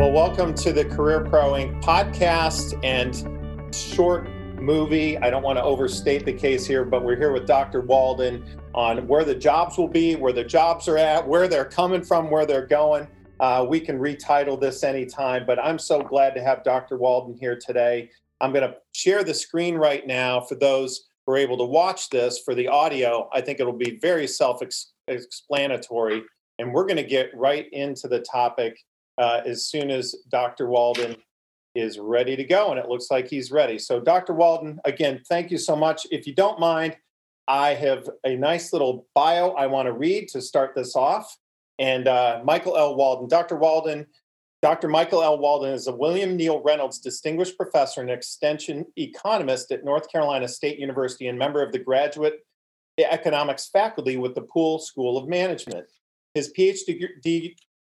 Well, welcome to the Career Pro Inc. podcast and short movie. I don't want to overstate the case here, but we're here with Dr. Walden on where the jobs will be, where the jobs are at, where they're coming from, where they're going. Uh, we can retitle this anytime, but I'm so glad to have Dr. Walden here today. I'm going to share the screen right now for those who are able to watch this. For the audio, I think it'll be very self explanatory. And we're going to get right into the topic uh, as soon as Dr. Walden is ready to go. And it looks like he's ready. So, Dr. Walden, again, thank you so much. If you don't mind, I have a nice little bio I want to read to start this off. And uh, Michael L. Walden, Dr. Walden, Dr. Michael L. Walden is a William Neal Reynolds Distinguished Professor and Extension Economist at North Carolina State University and member of the Graduate Economics faculty with the Poole School of Management. His PhD,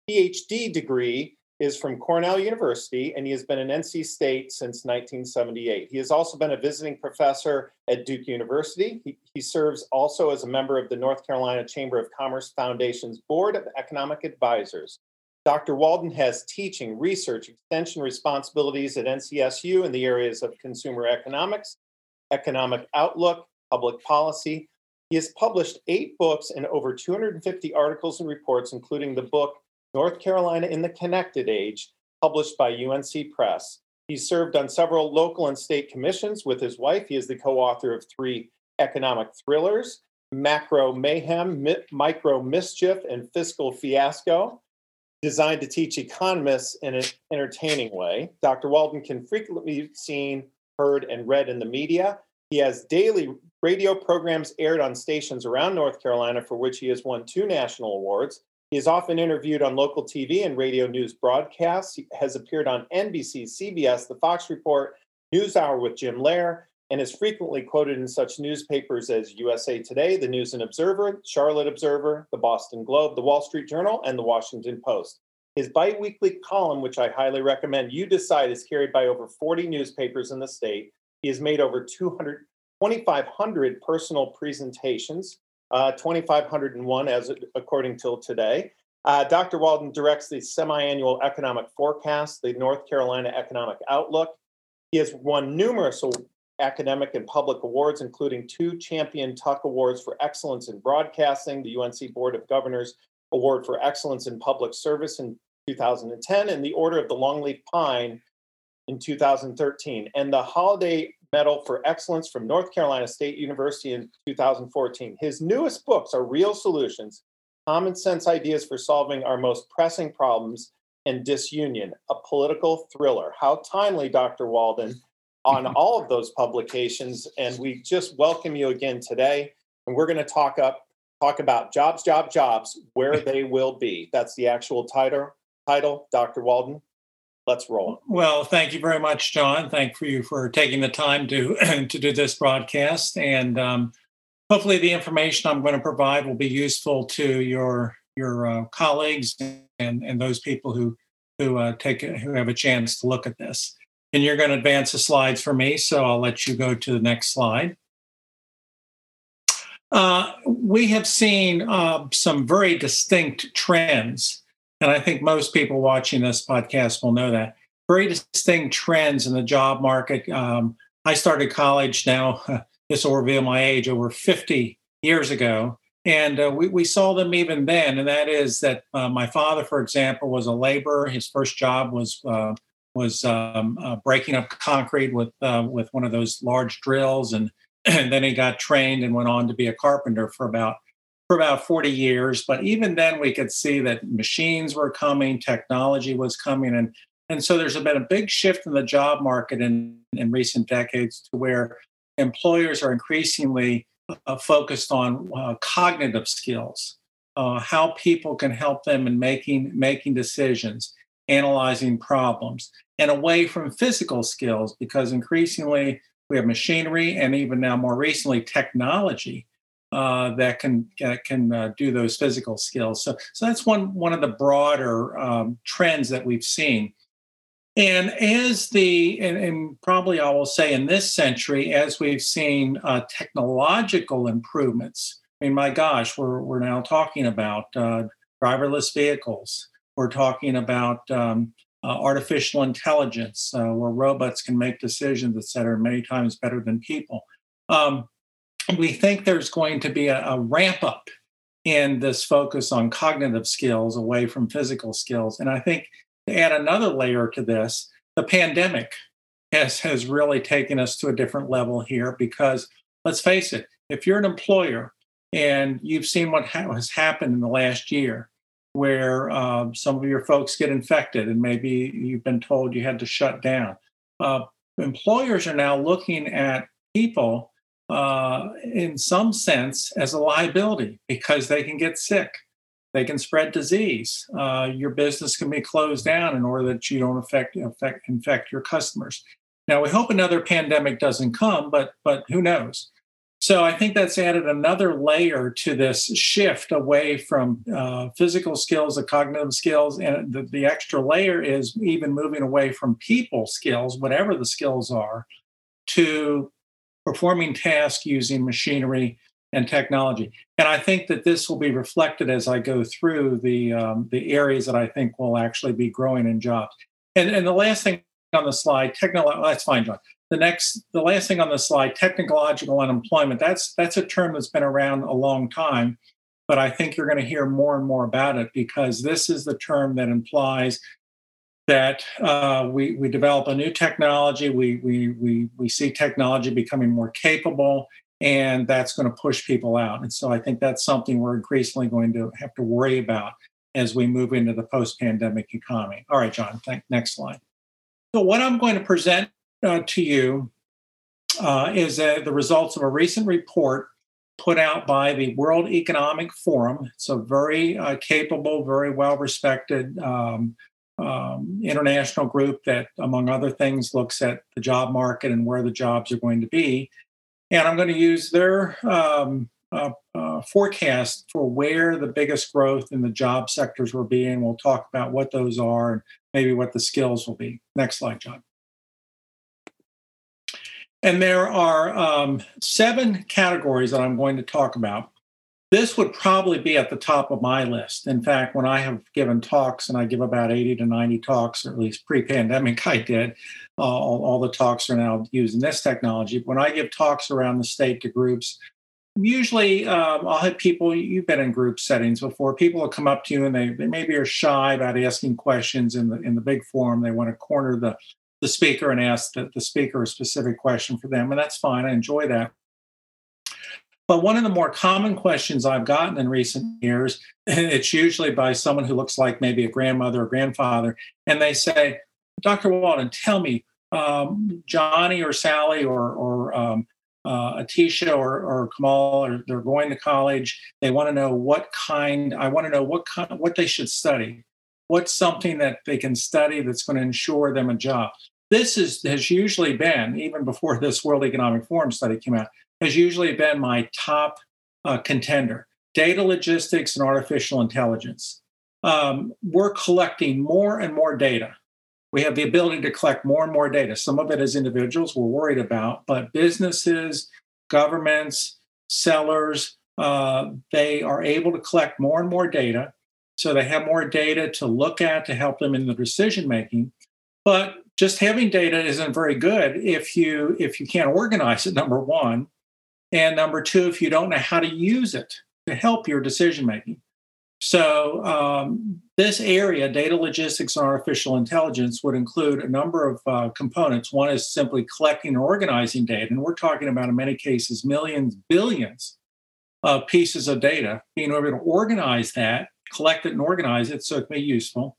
PhD degree is from Cornell University, and he has been in NC State since 1978. He has also been a visiting professor at Duke University. He, he, serves also as a member of the North Carolina Chamber of Commerce Foundation's Board of Economic Advisors. Dr. Walden has teaching, research, extension responsibilities at NCSU in the areas of consumer economics, economic outlook, public policy. He has published eight books and over 250 articles and reports, including the book North Carolina in the Connected Age, published by UNC Press. He served on several local and state commissions with his wife. He is the co author of three economic thrillers Macro Mayhem, Mi- Micro Mischief, and Fiscal Fiasco, designed to teach economists in an entertaining way. Dr. Walden can frequently be seen, heard, and read in the media. He has daily radio programs aired on stations around North Carolina for which he has won two national awards. He is often interviewed on local TV and radio news broadcasts. He has appeared on NBC, CBS, The Fox Report, NewsHour with Jim Lehrer, and is frequently quoted in such newspapers as USA Today, The News and Observer, Charlotte Observer, The Boston Globe, The Wall Street Journal, and The Washington Post. His biweekly column, which I highly recommend you decide, is carried by over 40 newspapers in the state. He has made over 200, 2,500 personal presentations, uh, 2,501 as according till today. Uh, Dr. Walden directs the semi-annual economic forecast, the North Carolina Economic Outlook. He has won numerous academic and public awards, including two Champion Tuck Awards for Excellence in Broadcasting, the UNC Board of Governors Award for Excellence in Public Service in 2010, and the Order of the Longleaf Pine in 2013, and the Holladay Medal for Excellence from North Carolina State University in 2014. His newest books are Real Solutions Common Sense Ideas for Solving Our Most Pressing Problems and Disunion, a political thriller. How timely, Dr. Walden, on all of those publications. And we just welcome you again today. And we're going to talk up talk about jobs, job, jobs, where they will be. That's the actual title. Title, Dr. Walden let's roll. Well, thank you very much, John. Thank you for taking the time to to do this broadcast, and um, hopefully, the information I'm going to provide will be useful to your your uh, colleagues and and those people who who uh, take who have a chance to look at this. And you're going to advance the slides for me, so I'll let you go to the next slide. Uh, we have seen uh, some very distinct trends and I think most people watching this podcast will know that. Greatest thing trends in the job market. Um, I started college now, this will reveal my age, over 50 years ago. And uh, we, we saw them even then. And that is that uh, my father, for example, was a laborer. His first job was uh, was um, uh, breaking up concrete with uh, with one of those large drills, and, and then he got trained and went on to be a carpenter for about for about 40 years. But even then, we could see that machines were coming, technology was coming. And, and so there's been a big shift in the job market in, in recent decades to where employers are increasingly uh, focused on uh, cognitive skills, uh, how people can help them in making, making decisions, analyzing problems, and away from physical skills because increasingly we have machinery and even now more recently technology uh, that can can uh, do those physical skills. So, so that's one one of the broader um, trends that we've seen. And as the and, and, probably I will say in this century, as we've seen uh, technological improvements. I mean, my gosh, we're we're now talking about uh, driverless vehicles. We're talking about um, uh, artificial intelligence, uh, where robots can make decisions, et cetera, many times better than people. Um, we think there's going to be a, a ramp up in this focus on cognitive skills away from physical skills. And I think to add another layer to this, the pandemic has, has really taken us to a different level here because let's face it, if you're an employer and you've seen what ha- has happened in the last year, where uh, some of your folks get infected and maybe you've been told you had to shut down. Uh, employers are now looking at people uh, in some sense as a liability because they can get sick. They can spread disease. Uh, your business can be closed down in order that you don't affect, affect infect your customers. Now we hope another pandemic doesn't come, but but who knows? So I think that's added another layer to this shift away from uh, physical skills to cognitive skills. And the, the extra layer is even moving away from people skills, whatever the skills are, to performing tasks using machinery and technology. And I think that this will be reflected as I go through the um, the areas that I think will actually be growing in jobs. And, and the last thing on the slide, technology. That's fine, John the next the last thing on the slide technological unemployment that's that's a term that's been around a long time but i think you're going to hear more and more about it because this is the term that implies that uh, we, we develop a new technology. We, we, we, we see technology becoming more capable and that's going to push people out. And so i think that's something we're increasingly going to have to worry about as we move into the post-pandemic economy. All right john thank, next slide. So what i'm going to present uh, to you uh, is the results of a recent report put out by the World Economic Forum. It's a very uh, capable, very well respected um, um, international group that, among other things, looks at the job market and where the jobs are going to be. And I'm going to use their um, uh, uh, forecast for where the biggest growth in the job sectors will be. And we'll talk about what those are and maybe what the skills will be. Next slide, John. And there are um, seven categories that I'm going to talk about. This would probably be at the top of my list. In fact, when I have given talks, and I give about 80 to 90 talks, or at least pre pandemic, I did, uh, all, all, the talks are now using this technology. When I give talks around the state to groups, usually um, I'll have people, you've been in group settings before, people will come up to you and they, they maybe are shy about asking questions in the, in the big forum. They want to corner the the speaker and ask the, the speaker a specific question for them, and that's fine. I enjoy that. But one of the more common questions I've gotten in recent years, it's usually by someone who looks like maybe a grandmother or grandfather, and they say, Dr. Walden, tell me, um, Johnny or Sally or, or um, uh, Atisha or, or Kamal, or they're going to college. They want to know what kind. I want to know what kind, what they should study. What's something that they can study that's going to ensure them a job? this is, has usually been, even before this World Economic Forum study came out, has usually been my top uh, contender data logistics and artificial intelligence. Um, we're collecting more and more data. We have the ability to collect more and more data. Some of it as individuals we're worried about, but businesses, governments, sellers, uh, they are able to collect more and more data. So they have more data to look at to help them in the decision making. But just having data isn't very good if you if you can't organize it number one and number two if you don't know how to use it to help your decision making so um, this area data logistics and artificial intelligence would include a number of uh, components. One is simply collecting and organizing data and we're talking about in many cases millions billions of pieces of data. Being able to organize that collect it and organize it so it can be useful.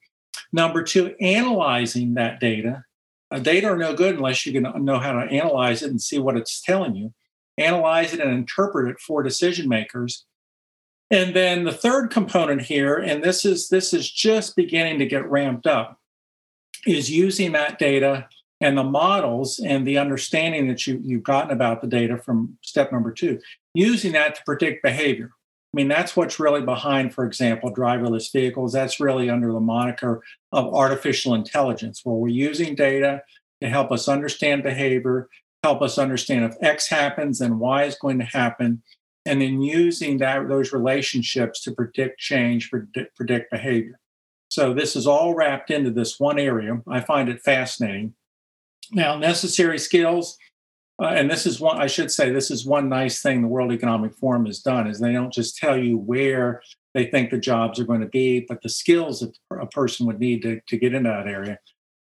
Number two, analyzing that data. Uh, data are no good unless you can know how to analyze it and see what it's telling you, analyze it and interpret it for decision makers. And then the third component here, and this is this is just beginning to get ramped up, is using that data and the models and the understanding that you, you've gotten about the data from step number two, using that to predict behavior. I mean, that's what's really behind, for example, driverless vehicles. That's really under the moniker of artificial intelligence, where we're using data to help us understand behavior, help us understand if X happens and Y is going to happen, and then using that those relationships to predict change, predict, predict behavior. So this is all wrapped into this one area. I find it fascinating. Now, necessary skills, uh, and this is one I should say this is one nice thing the World Economic Forum has done is they don't just tell you where they think the jobs are going to be, but the skills that a person would need to, to get into that area.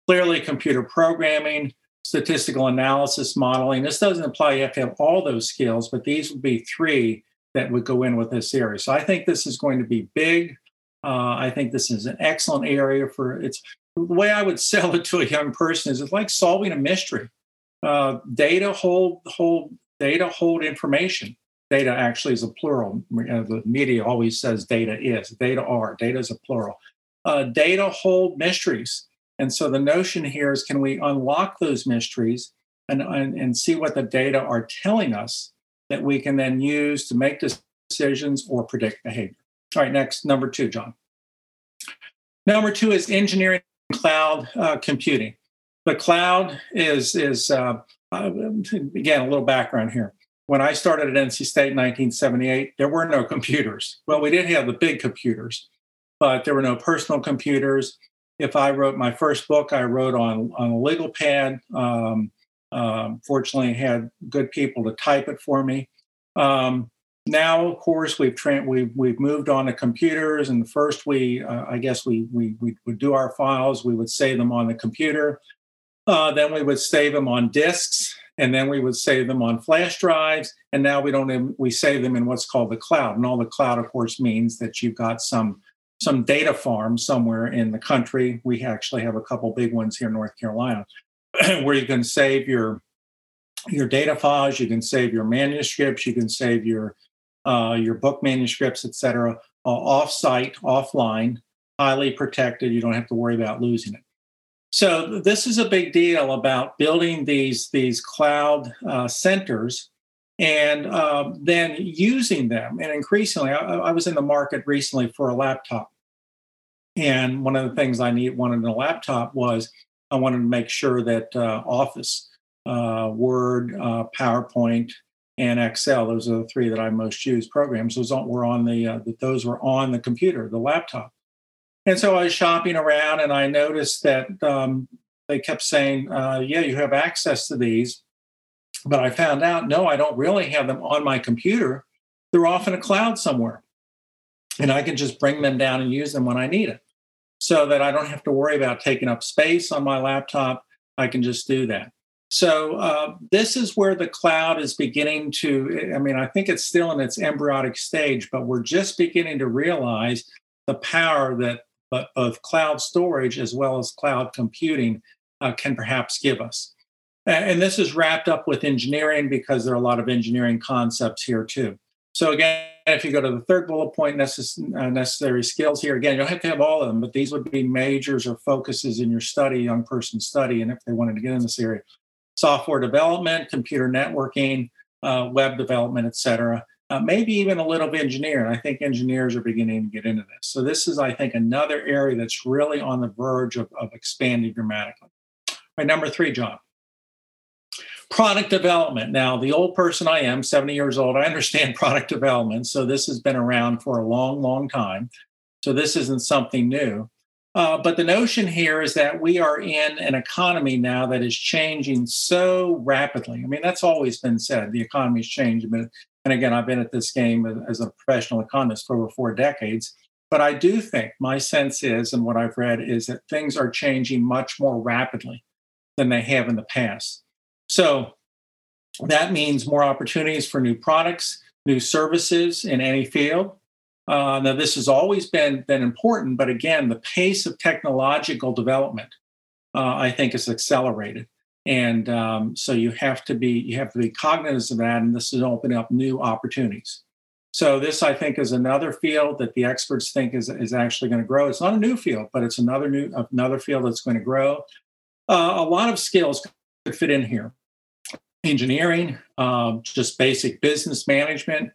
Clearly, computer programming, statistical analysis, modeling. This doesn't imply you have to have all those skills, but these would be three that would go in with this area. So I think this is going to be big. Uh, I think this is an excellent area for it's the way I would sell it to a young person is it's like solving a mystery. Uh, data hold hold data hold information. Data actually is a plural. The media always says data is. Data are. Data is a plural. Uh, data hold mysteries. And so the notion here is can we unlock those mysteries and, and, and see what the data are telling us that we can then use to make decisions or predict behavior? All right, next, number two, John. Number two is engineering cloud uh, computing. The cloud is is uh, uh, again a little background here. When I started at NC State in 1978, there were no computers. Well, we did have the big computers, but there were no personal computers. If I wrote my first book, I wrote on on a legal pad. Um, um, fortunately, had good people to type it for me. Um, now, of course, we've tra- we've we've moved on to computers, and first we, uh, I guess, we, we we would do our files. We would save them on the computer. Uh, then we would save them on disks, and then we would save them on flash drives. And now we don't we save them in what's called the cloud. And all the cloud, of course, means that you've got some some data farm somewhere in the country. We actually have a couple big ones here in North Carolina, where you can save your your data files, you can save your manuscripts, you can save your uh, your book manuscripts, etc., uh, off-site, offline, highly protected. You don't have to worry about losing it. So this is a big deal about building these these cloud uh, centers and uh, then using them. And increasingly, I, I, was in the market recently for a laptop, and one of the things I need wanted in a laptop was I wanted to make sure that uh, Office, uh, Word, uh, PowerPoint, and Excel. Those are the three that I most use. Programs those were on the uh, those were on the computer, the laptop. And so I was shopping around, and I noticed that um, they kept saying, uh, "Yeah, you have access to these," but I found out no, I don't really have them on my computer. They're off in a cloud somewhere, and I can just bring them down and use them when I need it, so that I don't have to worry about taking up space on my laptop. I can just do that. So uh, this is where the cloud is beginning to. I mean, I think it's still in its embryonic stage, but we're just beginning to realize the power that both cloud storage as well as cloud computing uh, can perhaps give us. And this is wrapped up with engineering because there are a lot of engineering concepts here too. So again, if you go to the third bullet point, necess- uh, necessary skills here, again, you don't have to have all of them, but these would be majors or focuses in your study, young person study, and if they wanted to get in this area software development, computer networking, uh, web development, et cetera. Uh, maybe even a little bit of engineering. I think engineers are beginning to get into this. So this is, I think, another area that's really on the verge of, of expanding dramatically. All right, number three, John. Product development. Now, the old person I am, 70 years old, I understand product development. So this has been around for a long, long time. So this isn't something new. Uh, but the notion here is that we are in an economy now that is changing so rapidly. I mean, that's always been said. The economy's changed. But, and again, I've been at this game as a professional economist for over four decades. But I do think my sense is, and what I've read, is that things are changing much more rapidly than they have in the past. So that means more opportunities for new products, new services in any field. Uh, now, this has always been been important, but again, the pace of technological development, uh, I think, is accelerated, and um, so you have to be you have to be cognizant of that, and this is opening up new opportunities. So this, I think, is another field that the experts think is is actually going to grow. It's not a new field, but it's another new another field that's going to grow. Uh, a lot of skills could fit in here: engineering, um, just basic business management,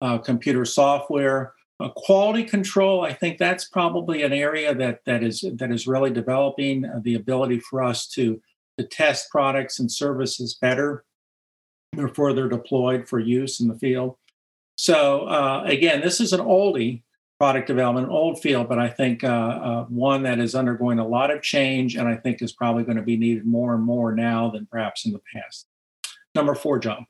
uh, computer software. Uh, quality control, I think that's probably an area that that is that is really developing uh, the ability for us to to test products and services better before they're deployed for use in the field. So uh, again, this is an oldie, product development, an old field, but I think uh, uh, one that is undergoing a lot of change and I think is probably going to be needed more and more now than perhaps in the past. Number four, John.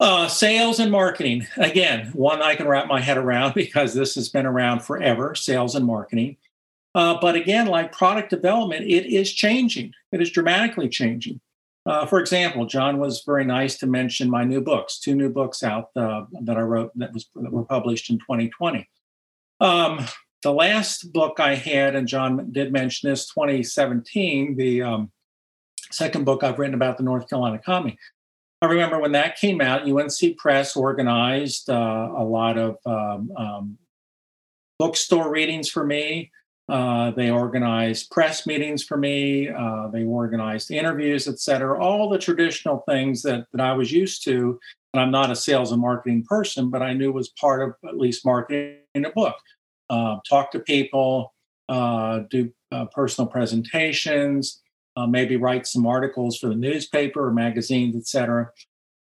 Uh, sales and marketing. Again, one I can wrap my head around because this has been around forever sales and marketing. Uh, but again, like product development, it is changing. It is dramatically changing. Uh, for example, John was very nice to mention my new books, two new books out uh, that I wrote that was that were published in 2020. Um, the last book I had, and John did mention this, 2017, the um, second book I've written about the North Carolina economy. I remember when that came out, UNC Press organized uh, a lot of um, um, bookstore readings for me. Uh, they organized press meetings for me. Uh, they organized interviews, et cetera, all the traditional things that, that I was used to. And I'm not a sales and marketing person, but I knew was part of at least marketing a book. Uh, talk to people, uh, do uh, personal presentations, maybe write some articles for the newspaper or magazines, etc.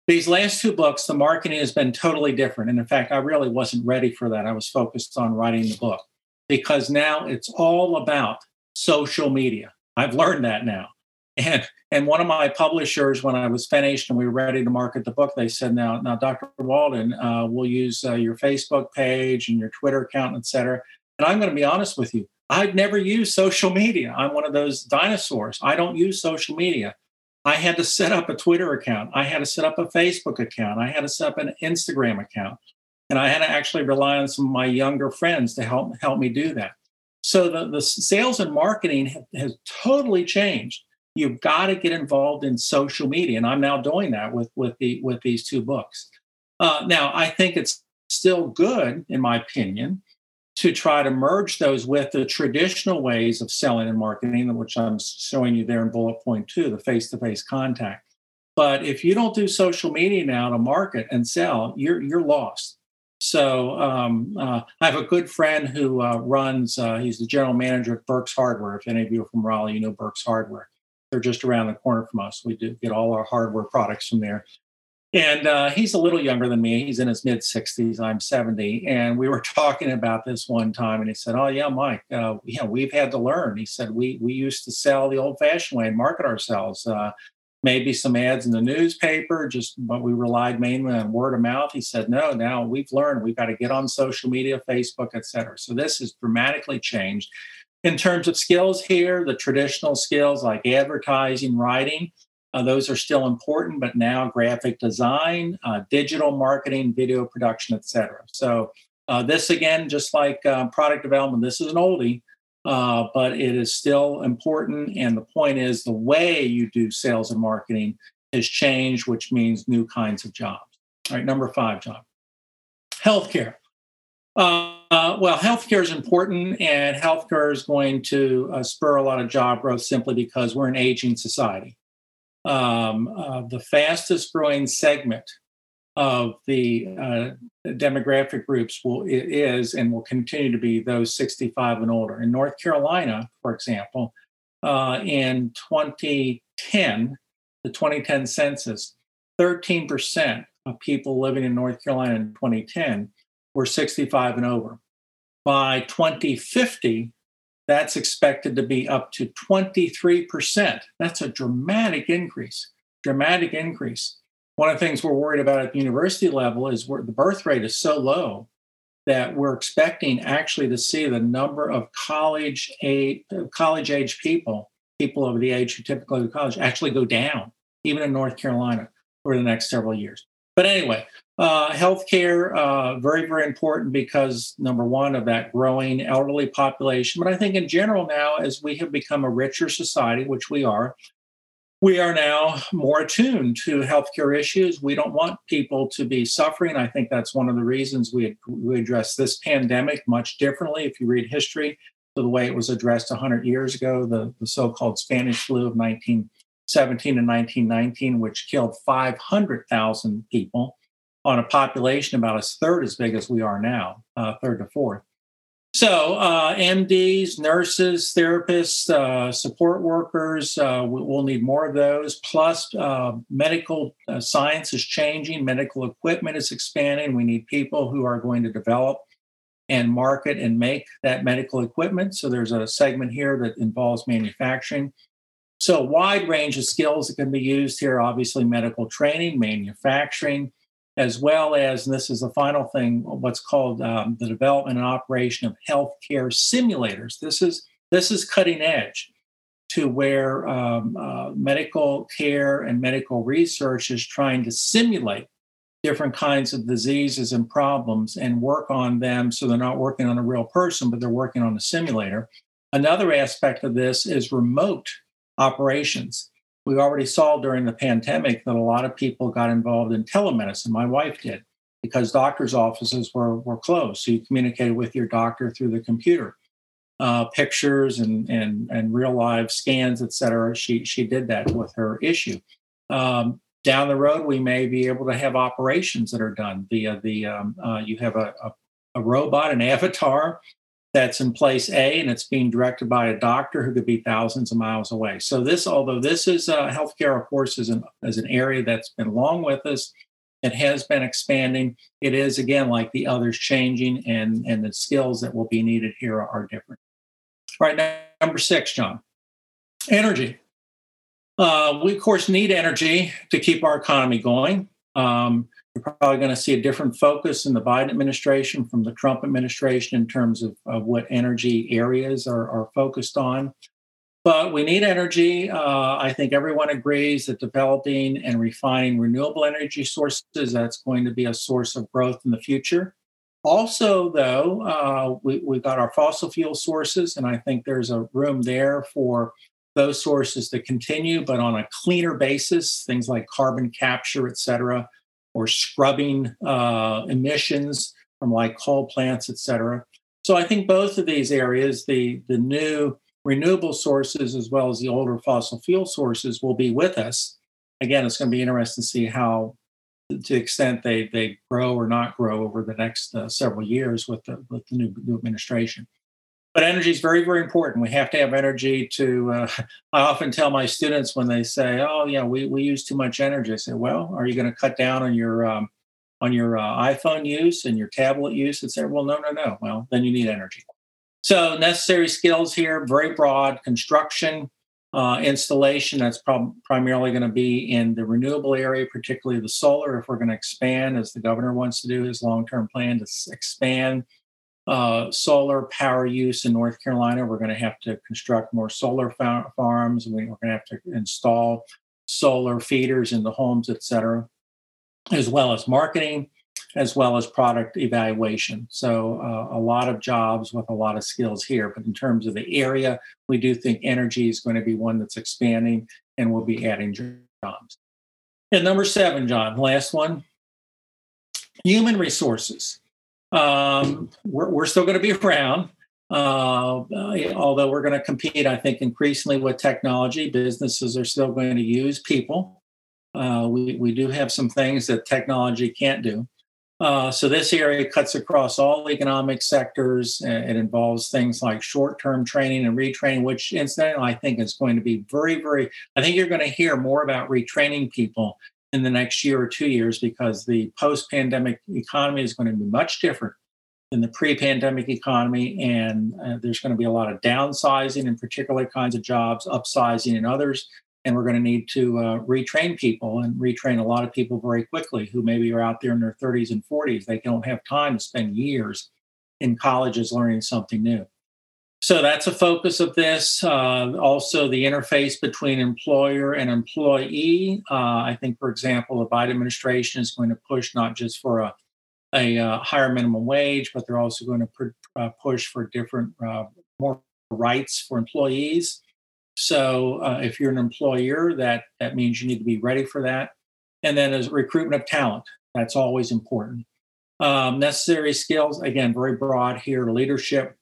These last two books, the marketing has been totally different. And in fact, I really wasn't ready for that. I was focused on writing the book because now it's all about social media. I've learned that now. And and one of my publishers, when I was finished and we were ready to market the book, they said, "Now, now, Dr. Walden, uh, we'll use uh, your Facebook page and your Twitter account, et cetera." And I'm going to be honest with you, I've never used social media. I'm one of those dinosaurs. I don't use social media. I had to set up a Twitter account. I had to set up a Facebook account. I had to set up an Instagram account and I had to actually rely on some of my younger friends to help help me do that. So the, the sales and marketing have, has totally changed. You've got to get involved in social media, and I'm now doing that with with the with these two books. Uh, now, I think it's still good, in my opinion, to try to merge those with the traditional ways of selling and marketing, which I'm showing you there in bullet point two, the face-to-face contact. But if you don't do social media now to market and sell, you're you're lost. So um, uh, I have a good friend who uh, runs. Uh, he's the general manager at Burks Hardware. If any of you are from Raleigh, you know Burks Hardware. They're just around the corner from us. We do get all our hardware products from there. And uh, he's a little younger than me. He's in his mid 60s. I'm 70. And we were talking about this one time, and he said, "Oh yeah, Mike. Uh, yeah, we've had to learn." He said, "We we used to sell the old-fashioned way and market ourselves." Uh, maybe some ads in the newspaper, just but we relied mainly on word of mouth. He said, no, now we've learned we've got to get on social media, Facebook, et cetera. So this has dramatically changed. In terms of skills here, the traditional skills like advertising, writing, uh, those are still important, but now graphic design, uh, digital marketing, video production, et cetera. So uh, this again, just like uh, product development, this is an oldie, uh, but it is still important. And the point is, the way you do sales and marketing has changed, which means new kinds of jobs. All right, number five, job, Healthcare. Uh, well, healthcare is important, and healthcare is going to uh, spur a lot of job growth simply because we're an aging society. Um, uh, the fastest growing segment of the uh, demographic groups will is and will continue to be those 65 and older. In North Carolina, for example, uh, in 2010, the 2010 census, 13% of people living in North Carolina in 2010 were 65 and over. By 2050, that's expected to be up to 23%. That's a dramatic increase, dramatic increase one of the things we're worried about at the university level is where the birth rate is so low that we're expecting actually to see the number of college age college age people, people over the age who typically go to college, actually go down, even in North Carolina over the next several years. But anyway, uh, healthcare uh, very very important because number one of that growing elderly population. But I think in general now, as we have become a richer society, which we are, we are now more attuned to healthcare issues. We don't want people to be suffering. I think that's one of the reasons we, we address this pandemic much differently. If you read history, to the way it was addressed 100 years ago, the, the so called Spanish flu of 1917 and 1919, which killed 500,000 people on a population about a third as big as we are now, uh, third to fourth. So, uh, MDs, nurses, therapists, uh, support workers, uh, we'll need more of those. Plus, uh, medical uh, science is changing, medical equipment is expanding. We need people who are going to develop and market and make that medical equipment. So, there's a segment here that involves manufacturing. So, wide range of skills that can be used here obviously, medical training, manufacturing as well as, and this is the final thing, what's called um, the development and operation of healthcare simulators. This is this is cutting edge to where um, uh, medical care and medical research is trying to simulate different kinds of diseases and problems and work on them so they're not working on a real person, but they're working on a simulator. Another aspect of this is remote operations we already saw during the pandemic that a lot of people got involved in telemedicine. My wife did because doctors' offices were, were closed. So you communicated with your doctor through the computer. Uh, pictures and, and, and real live scans, et cetera. She, she did that with her issue. Um, down the road, we may be able to have operations that are done via the, um, uh, you have a, a, a robot, an avatar that's in place A and it's being directed by a doctor who could be thousands of miles away. So this, although this is uh, healthcare, of course, is an, is an area that's been long with us. It has been expanding. It is again like the others changing, and and the skills that will be needed here are, different. Right now, number six, John, energy. Uh, we of course need energy to keep our economy going. Um, you're probably going to see a different focus in the Biden administration from the Trump administration in terms of, of what energy areas are, are focused on. But we need energy. Uh, I think everyone agrees that developing and refining renewable energy sources that's going to be a source of growth in the future. Also, though, uh, we, we've got our fossil fuel sources, and I think there's a room there for those sources to continue, but on a cleaner basis, things like carbon capture, et cetera, or scrubbing uh, emissions from like coal plants, et cetera. So I think both of these areas, the, the new renewable sources as well as the older fossil fuel sources, will be with us. Again, it's going to be interesting to see how, to the extent they, they grow or not grow over the next uh, several years with the, with the new, new administration but energy is very very important. We have to have energy to uh, i often tell my students when they say oh yeah we, we use too much energy i say well are you going to cut down on your um, on your uh, iphone use and your tablet use? And say well no no no. Well then you need energy. So necessary skills here very broad construction uh, installation that's prob- primarily going to be in the renewable area particularly the solar if we're going to expand as the governor wants to do his long-term plan to expand uh, solar power use in North Carolina. We're going to have to construct more solar fa- farms. We're going to have to install solar feeders in the homes, et cetera, as well as marketing, as well as product evaluation. So, uh, a lot of jobs with a lot of skills here. But in terms of the area, we do think energy is going to be one that's expanding and we'll be adding jobs. And number seven, John, last one human resources. Um, we're, we're still going to be around. Uh, although we're going to compete, I think, increasingly with technology, businesses are still going to use people. Uh, we, we do have some things that technology can't do. Uh, so this area cuts across all economic sectors. It involves things like short-term training and retraining, which incidentally I think is going to be very, very. I think you're going to hear more about retraining people in the next year or two years because the post pandemic economy is going to be much different than the pre pandemic economy. And uh, there's going to be a lot of downsizing in particular kinds of jobs, upsizing in others. And we're going to need to uh, retrain people and retrain a lot of people very quickly who maybe are out there in their 30s and 40s. They don't have time to spend years in colleges learning something new. So that's a focus of this. Uh, also, the interface between employer and employee. Uh, I think, for example, the Biden administration is going to push not just for a, a uh, higher minimum wage, but they're also going to pr- uh, push for different, uh, more rights for employees. So, uh, if you're an employer, that that means you need to be ready for that. And then, as recruitment of talent, that's always important. Um, necessary skills, again, very broad here: leadership,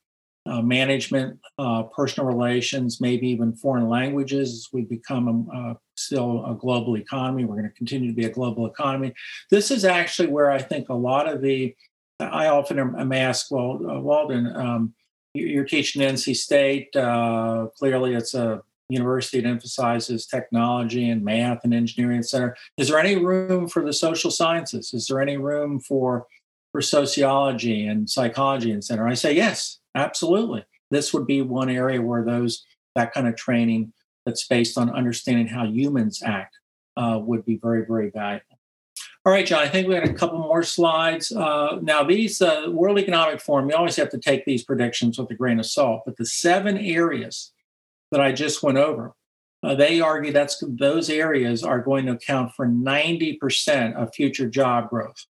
uh, management, uh, personal relations, maybe even foreign languages as we become a, uh, still a global economy. We're going to continue to be a global economy. This is actually where I think a lot of the, I often am asked, well, uh, Walden, um, you're teaching NC State. Uh, clearly, it's a university that emphasizes technology and math and engineering, et cetera. Is there any room for the social sciences? Is there any room for for sociology and psychology, et cetera? I say yes, absolutely. This would be one area where those that kind of training that's based on understanding how humans act uh, would be very, very valuable. All right, John, I think we had a couple more slides. Uh, now, these uh, World Economic Forum, you always have to take these predictions with a grain of salt, but the seven areas that I just went over, uh, they argue that's those areas are going to account for 90% of future job growth.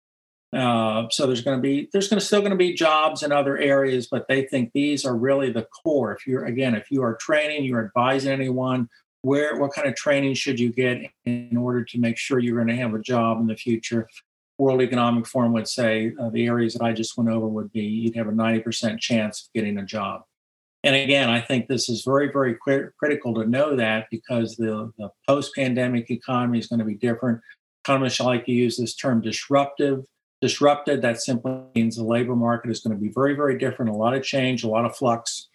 Uh, so there's going to be there's going to still going to be jobs in other areas, but they think these are really the core. If you're again, if you are training, you're advising anyone, where what kind of training should you get in order to make sure you're going to have a job in the future? World economic forum would say uh, the areas that i just went over would be you'd have a 90% chance of getting a job. And again i think this is very very critical to know that because the, the post-pandemic economy is going to be different. Economists like to use this term disruptive disrupted that simply means the labor market is going to be very very different a lot of change a lot of flux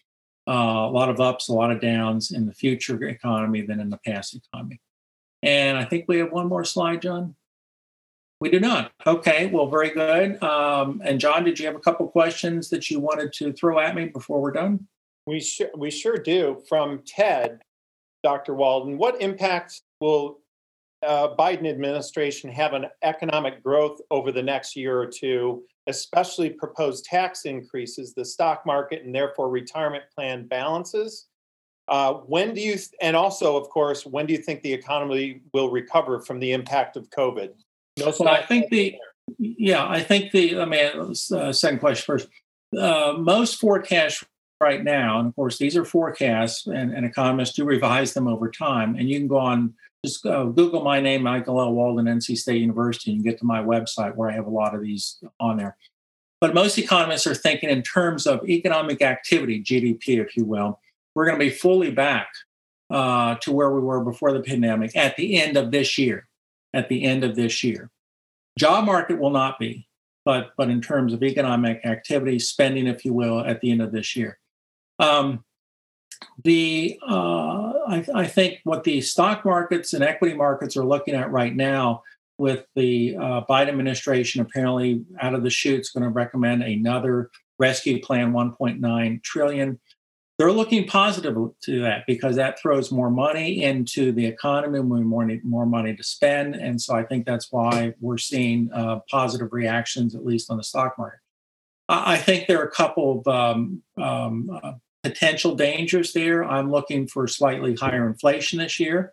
uh, a lot of ups, a lot of downs in the future economy than in the past economy. And I think we have one more slide, John. We do not. Okay, well, very good. Um, and John, did you have a couple questions that you wanted to throw at me before we're done? We sure we sure do. From Ted, Dr. Walden, what impact will uh, Biden administration have an economic growth over the next year or two, especially proposed tax increases, the stock market, and therefore retirement plan balances? Uh, when do you, and also, of course, when do you think the economy will recover from the impact of COVID? No, I think the, yeah, I think the, I mean, uh, second question first. Uh, most forecasts right now, and of course, these are forecasts, and, and economists do revise them over time, and you can go on just uh, Google my name, Michael L. Walden, NC State University, and you get to my website where I have a lot of these on there. But most economists are thinking in terms of economic activity, GDP, if you will. We're going to be fully back uh, to where we were before the pandemic at the end of this year. At the end of this year, job market will not be, but but in terms of economic activity, spending, if you will, at the end of this year. Um, the uh, I, I, think what the stock markets and equity markets are looking at right now with the uh, Biden administration apparently out of the chute is going to recommend another rescue plan 1.9 trillion. They're looking positive to that because that throws more money into the economy and we more money, more money to spend. And so i think that's why we're seeing uh, positive reactions at least on the stock market. I think there are a couple of um, um, uh, potential dangers there. I'm looking for slightly higher inflation this year.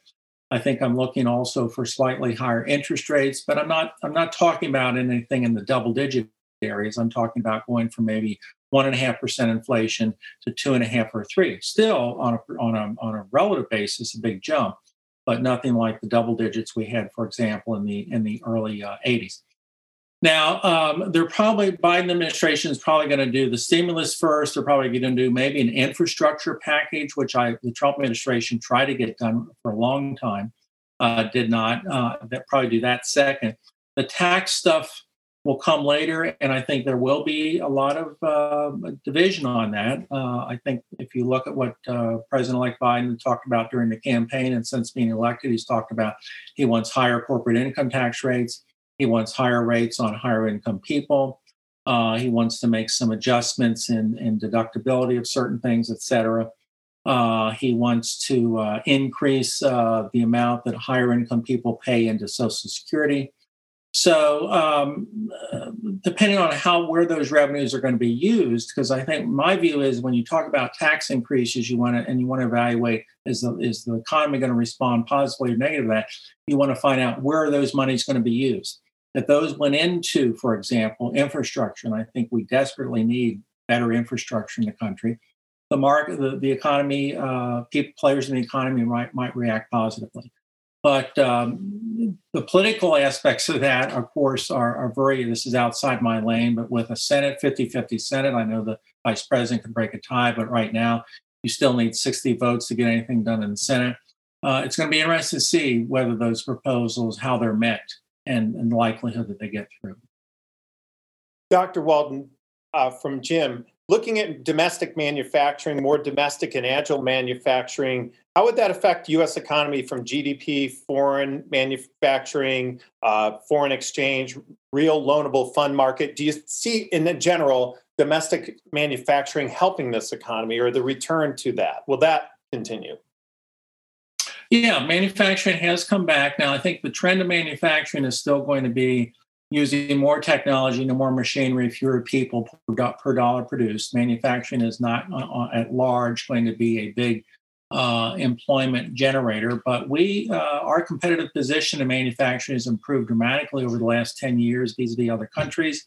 I think I'm looking also for slightly higher interest rates, but I'm not I'm not talking about anything in the double digit areas. I'm talking about going from maybe one and a half percent inflation to two and a half or three. Still on a on a on a relative basis, a big jump, but nothing like the double digits we had, for example, in the in the early uh, 80s. Now, um, they're probably Biden administration is probably going to do the stimulus first. They're probably going to do maybe an infrastructure package, which I the Trump administration tried to get done for a long time, uh, did not. Uh, that probably do that second. The tax stuff will come later, and I think there will be a lot of uh, division on that. Uh, I think if you look at what uh, President-elect Biden talked about during the campaign, and since being elected, he's talked about he wants higher corporate income tax rates he wants higher rates on higher income people. Uh, he wants to make some adjustments in, in deductibility of certain things, et cetera. Uh, he wants to uh, increase uh, the amount that higher income people pay into Social Security. So, um, depending on how where those revenues are going to be used, because I think my view is when you talk about tax increases, you want to and you want to evaluate is the is the economy going to respond positively or negatively to that. You want to find out where those monies going to be used that those went into, for example, infrastructure. And I think we desperately need better infrastructure in the country. The market, the, the economy, uh, people, players in the economy might might react positively. But um, the political aspects of that, of course, are, are, very, this is outside my lane, but with a Senate, 50 50 Senate, I know the vice president can break a tie, but right now you still need 60 votes to get anything done in the Senate. Uh, it's going to be interesting to see whether those proposals, how they're met and, and the likelihood that they get through. Dr. Walden, uh, from Jim, looking at domestic manufacturing, more domestic and agile manufacturing, how would that affect U.S. economy from GDP, foreign manufacturing, uh, foreign exchange, real loanable fund market? Do you see, in the general, domestic manufacturing helping this economy or the return to that? Will that continue? Yeah, manufacturing has come back. Now, I think the trend of manufacturing is still going to be using more technology and more machinery, fewer people per, dollar produced. Manufacturing is not uh, uh, at large going to be a big uh, employment generator, but we uh, our competitive position in manufacturing has improved dramatically over the last 10 years vis-a-vis other countries.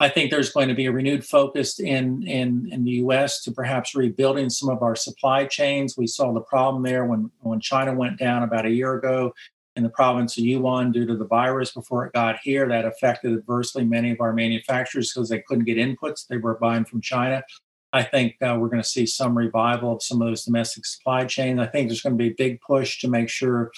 I think there's going to be a renewed focus in, in, in the US to perhaps rebuilding some of our supply chains. We saw the problem there when, when China went down about a year ago in the province of Yunnan due to the virus before it got here. That affected adversely many of our manufacturers because they couldn't get inputs they were buying from China. I think uh, we're going to see some revival of some of those domestic supply chains. I think there's going to be a big push to make sure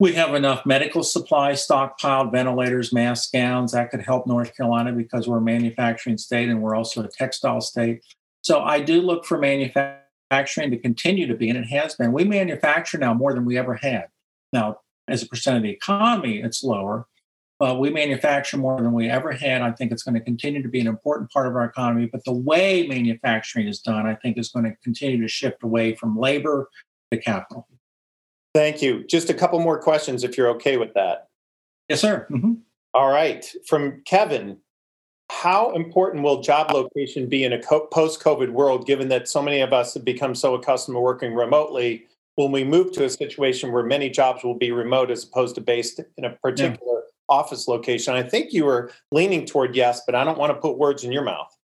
we have enough medical supply stockpiled, ventilators, masks, gowns. That could help North Carolina because we're a manufacturing state and we're also a textile state. So I do look for manufacturing to continue to be, and it has been. We manufacture now more than we ever had. Now, as a percent of the economy, it's lower. But we manufacture more than we ever had. I think it's going to continue to be an important part of our economy. But the way manufacturing is done, I think, is going to continue to shift away from labor to capital. Thank you. Just a couple more questions, if you're okay with that. Yes, sir. Mm-hmm. All right. From Kevin, how important will job location be in a post COVID world, given that so many of us have become so accustomed to working remotely? When we move to a situation where many jobs will be remote as opposed to based in a particular yeah office location. I think you were leaning toward yes, but I don't want to put words in your mouth.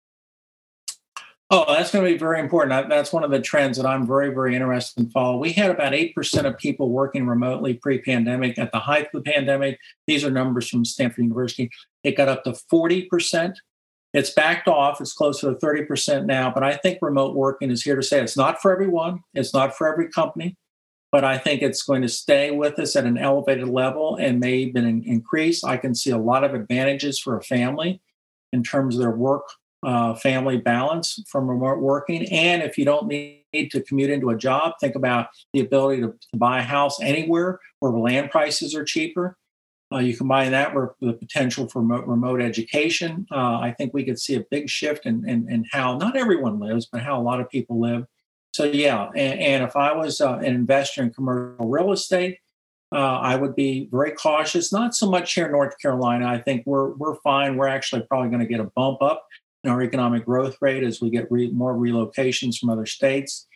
Oh, that's going to be very important. That's one of the trends that I'm very, very interested in follow. We had about 8% of people working remotely pre pandemic. At the height of the pandemic, these are numbers from Stanford University, it got up to 40%. It's backed off. It's closer to 30% now. But I think remote working is here to stay. It's not for everyone, it's not for every company but I think it's going to stay with us at an elevated level and may even increase. I can see a lot of advantages for a family in terms of their work uh, family balance from remote working. And if you don't need to commute into a job, think about the ability to, to buy a house anywhere where land prices are cheaper. Uh, you combine that with the potential for remote, remote education. Uh, I think we could see a big shift in, in, in, how not everyone lives, but how a lot of people live. So yeah, and, and if I was uh, an investor in commercial real estate, uh, I would be very cautious. Not so much here in North Carolina. I think we're we're fine. We're actually probably going to get a bump up our economic growth rate as we get re- more relocations from other states.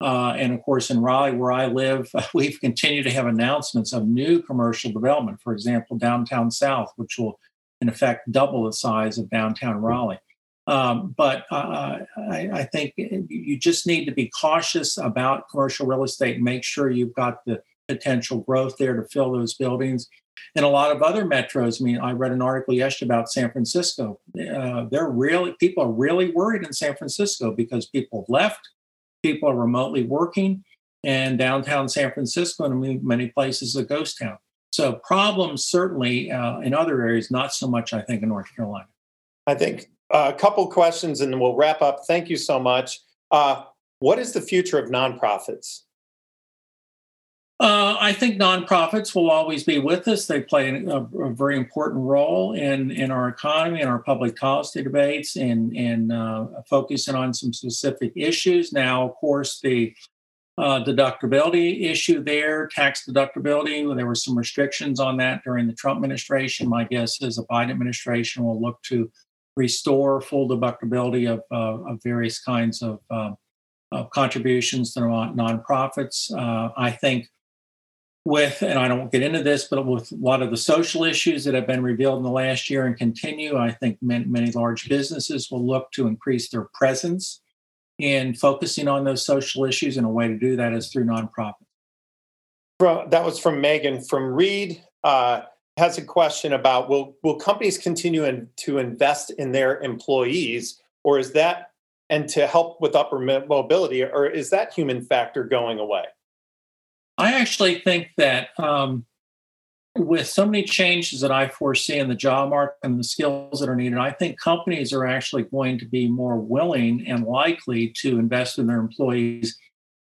Uh, and of course, in Raleigh, where I live, we've continued to have announcements of new commercial development. For example, downtown South, which will in effect double the size of downtown Raleigh. Um, but uh, I, I, think you just need to be cautious about commercial real estate and make sure you've got the potential growth there to fill those buildings. And a lot of other metros. I mean, I read an article yesterday about San Francisco. Uh, they're really people are really worried in San Francisco because people have left, people are remotely working, and downtown San Francisco and many places a ghost town. So problems certainly uh, in other areas, not so much. I think in North Carolina. I think a couple questions and then we'll wrap up. Thank you so much. Uh, what is the future of nonprofits? Uh, I think nonprofits will always be with us. They play a, a, very important role in, in our economy and our public policy debates and, and uh, focusing on some specific issues. Now, of course, the uh, deductibility issue there, tax deductibility, there were some restrictions on that during the Trump administration. My guess is the Biden administration will look to restore full deductibility of, uh, of various kinds of, uh, of contributions to nonprofits. Uh, I think with, and I don't get into this, but with a lot of the social issues that have been revealed in the last year and continue, I think many, many large businesses will look to increase their presence in focusing on those social issues. And a way to do that is through nonprofits. That was from Megan. From Reed, uh, has a question about will will companies continue in, to invest in their employees, or is that and to help with upper mobility, or is that human factor going away? I actually think that um, with so many changes that I foresee in the job market and the skills that are needed, I think companies are actually going to be more willing and likely to invest in their employees.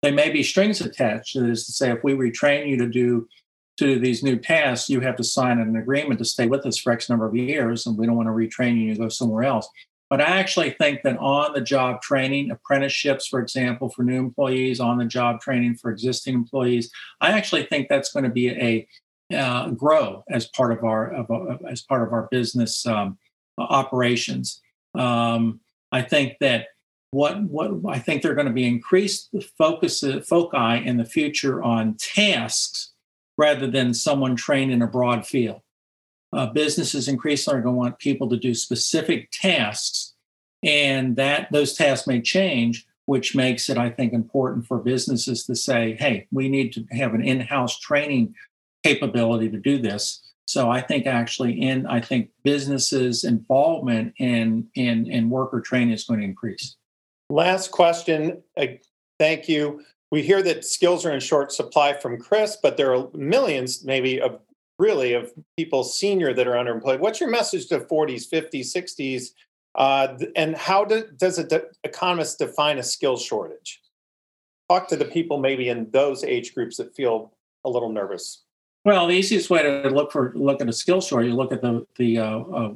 They may be strings attached. That is to say, if we retrain you to do to do these new tasks, you have to sign an agreement to stay with us for X number of years, and we don't want to retrain you to go somewhere else. But I actually think that on the job training, apprenticeships, for example, for new employees, on the job training for existing employees, I actually think that's going to be a uh, grow as part of our of, as part of our business um, operations. Um, I think that what what I think they're going to be increased focus foci in the future on tasks rather than someone trained in a broad field. Uh, businesses increasingly are going to want people to do specific tasks, and that those tasks may change, which makes it, I think, important for businesses to say, "Hey, we need to have an in-house training capability to do this." So I think actually, in I think businesses' involvement in in in worker training is going to increase. Last question. Uh, thank you. We hear that skills are in short supply from Chris, but there are millions, maybe, of really of people senior that are underemployed. What's your message to 40s, 50s, 60s? Uh, and how do, does an de- economist define a skill shortage? Talk to the people maybe in those age groups that feel a little nervous. Well, the easiest way to look for look at a skill shortage, you look at the the uh, uh,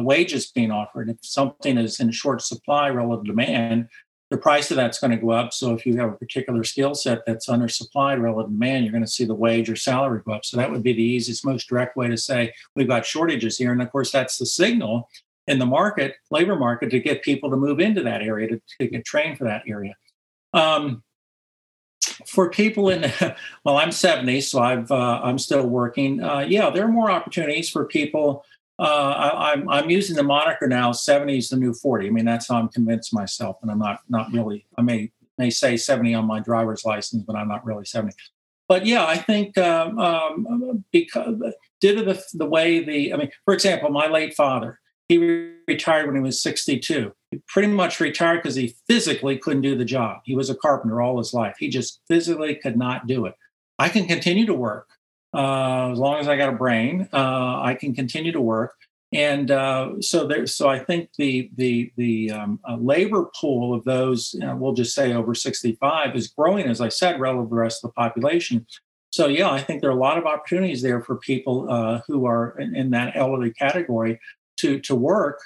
wages being offered. If something is in short supply relative to demand, the price of that's going to go up. So if you have a particular skill set that's undersupplied relative to demand, you're going to see the wage or salary go up. So that would be the easiest, most direct way to say we've got shortages here. And of course, that's the signal in the market, labor market, to get people to move into that area to, to get trained for that area. Um, for people in well i'm 70 so i've uh, i'm still working uh, yeah there are more opportunities for people uh, I, am I'm, I'm using the moniker now. 70 is the new 40. I mean, that's how I'm convinced myself, and I'm not not really. I may may say 70 on my driver's license, but I'm not really 70. But yeah, I think um, um, because due to the the way the I mean, for example, my late father, he retired when he was 62. He pretty much retired because he physically couldn't do the job. He was a carpenter all his life. He just physically could not do it. I can continue to work uh, as long as I got a brain, uh, I can continue to work. And uh, so there, so I think the the the um, uh, labor pool of those, you know, we'll just say over 65, is growing, as I said, relative to the rest of the population. So yeah, I think there are a lot of opportunities there for people uh, who are in, in, that elderly category to to work,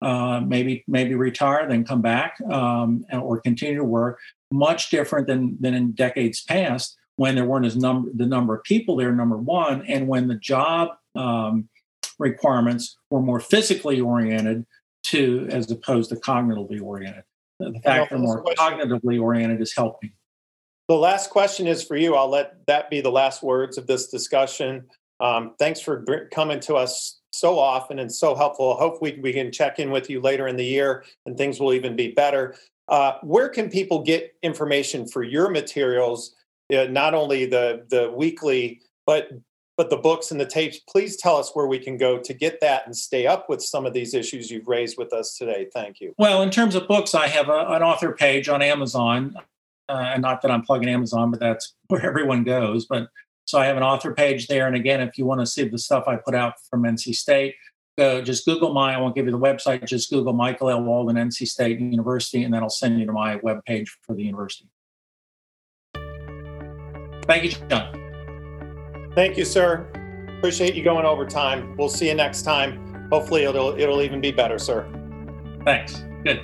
uh, maybe maybe retire, then come back, um, or continue to work. Much different than than in decades past when there weren't as number the number of people there number one and when the job um, requirements were more physically oriented to as opposed to cognitively oriented. The fact they're more question. cognitively oriented is helping. The last question is for you. I'll let that be the last words of this discussion. Um, thanks for coming to us so often and so helpful. Hopefully we can check in with you later in the year and things will even be better. Uh, where can people get information for your materials uh, not only the the weekly but but the books and the tapes. Please tell us where we can go to get that and stay up with some of these issues you've raised with us today. Thank you. Well in terms of books i have a, an author page on amazon uh, and not that i'm plugging amazon but that's where everyone goes but so i have an author page there. And again if you want to see the stuff i put out from nc state go just google my i won't give you the website just google michael l. Walden nc state university and that'll send you to my web page for the university Thank you, John. Thank you, sir. Appreciate you going over time. We'll see you next time. Hopefully, it'll it'll even be better, sir. Thanks. Good.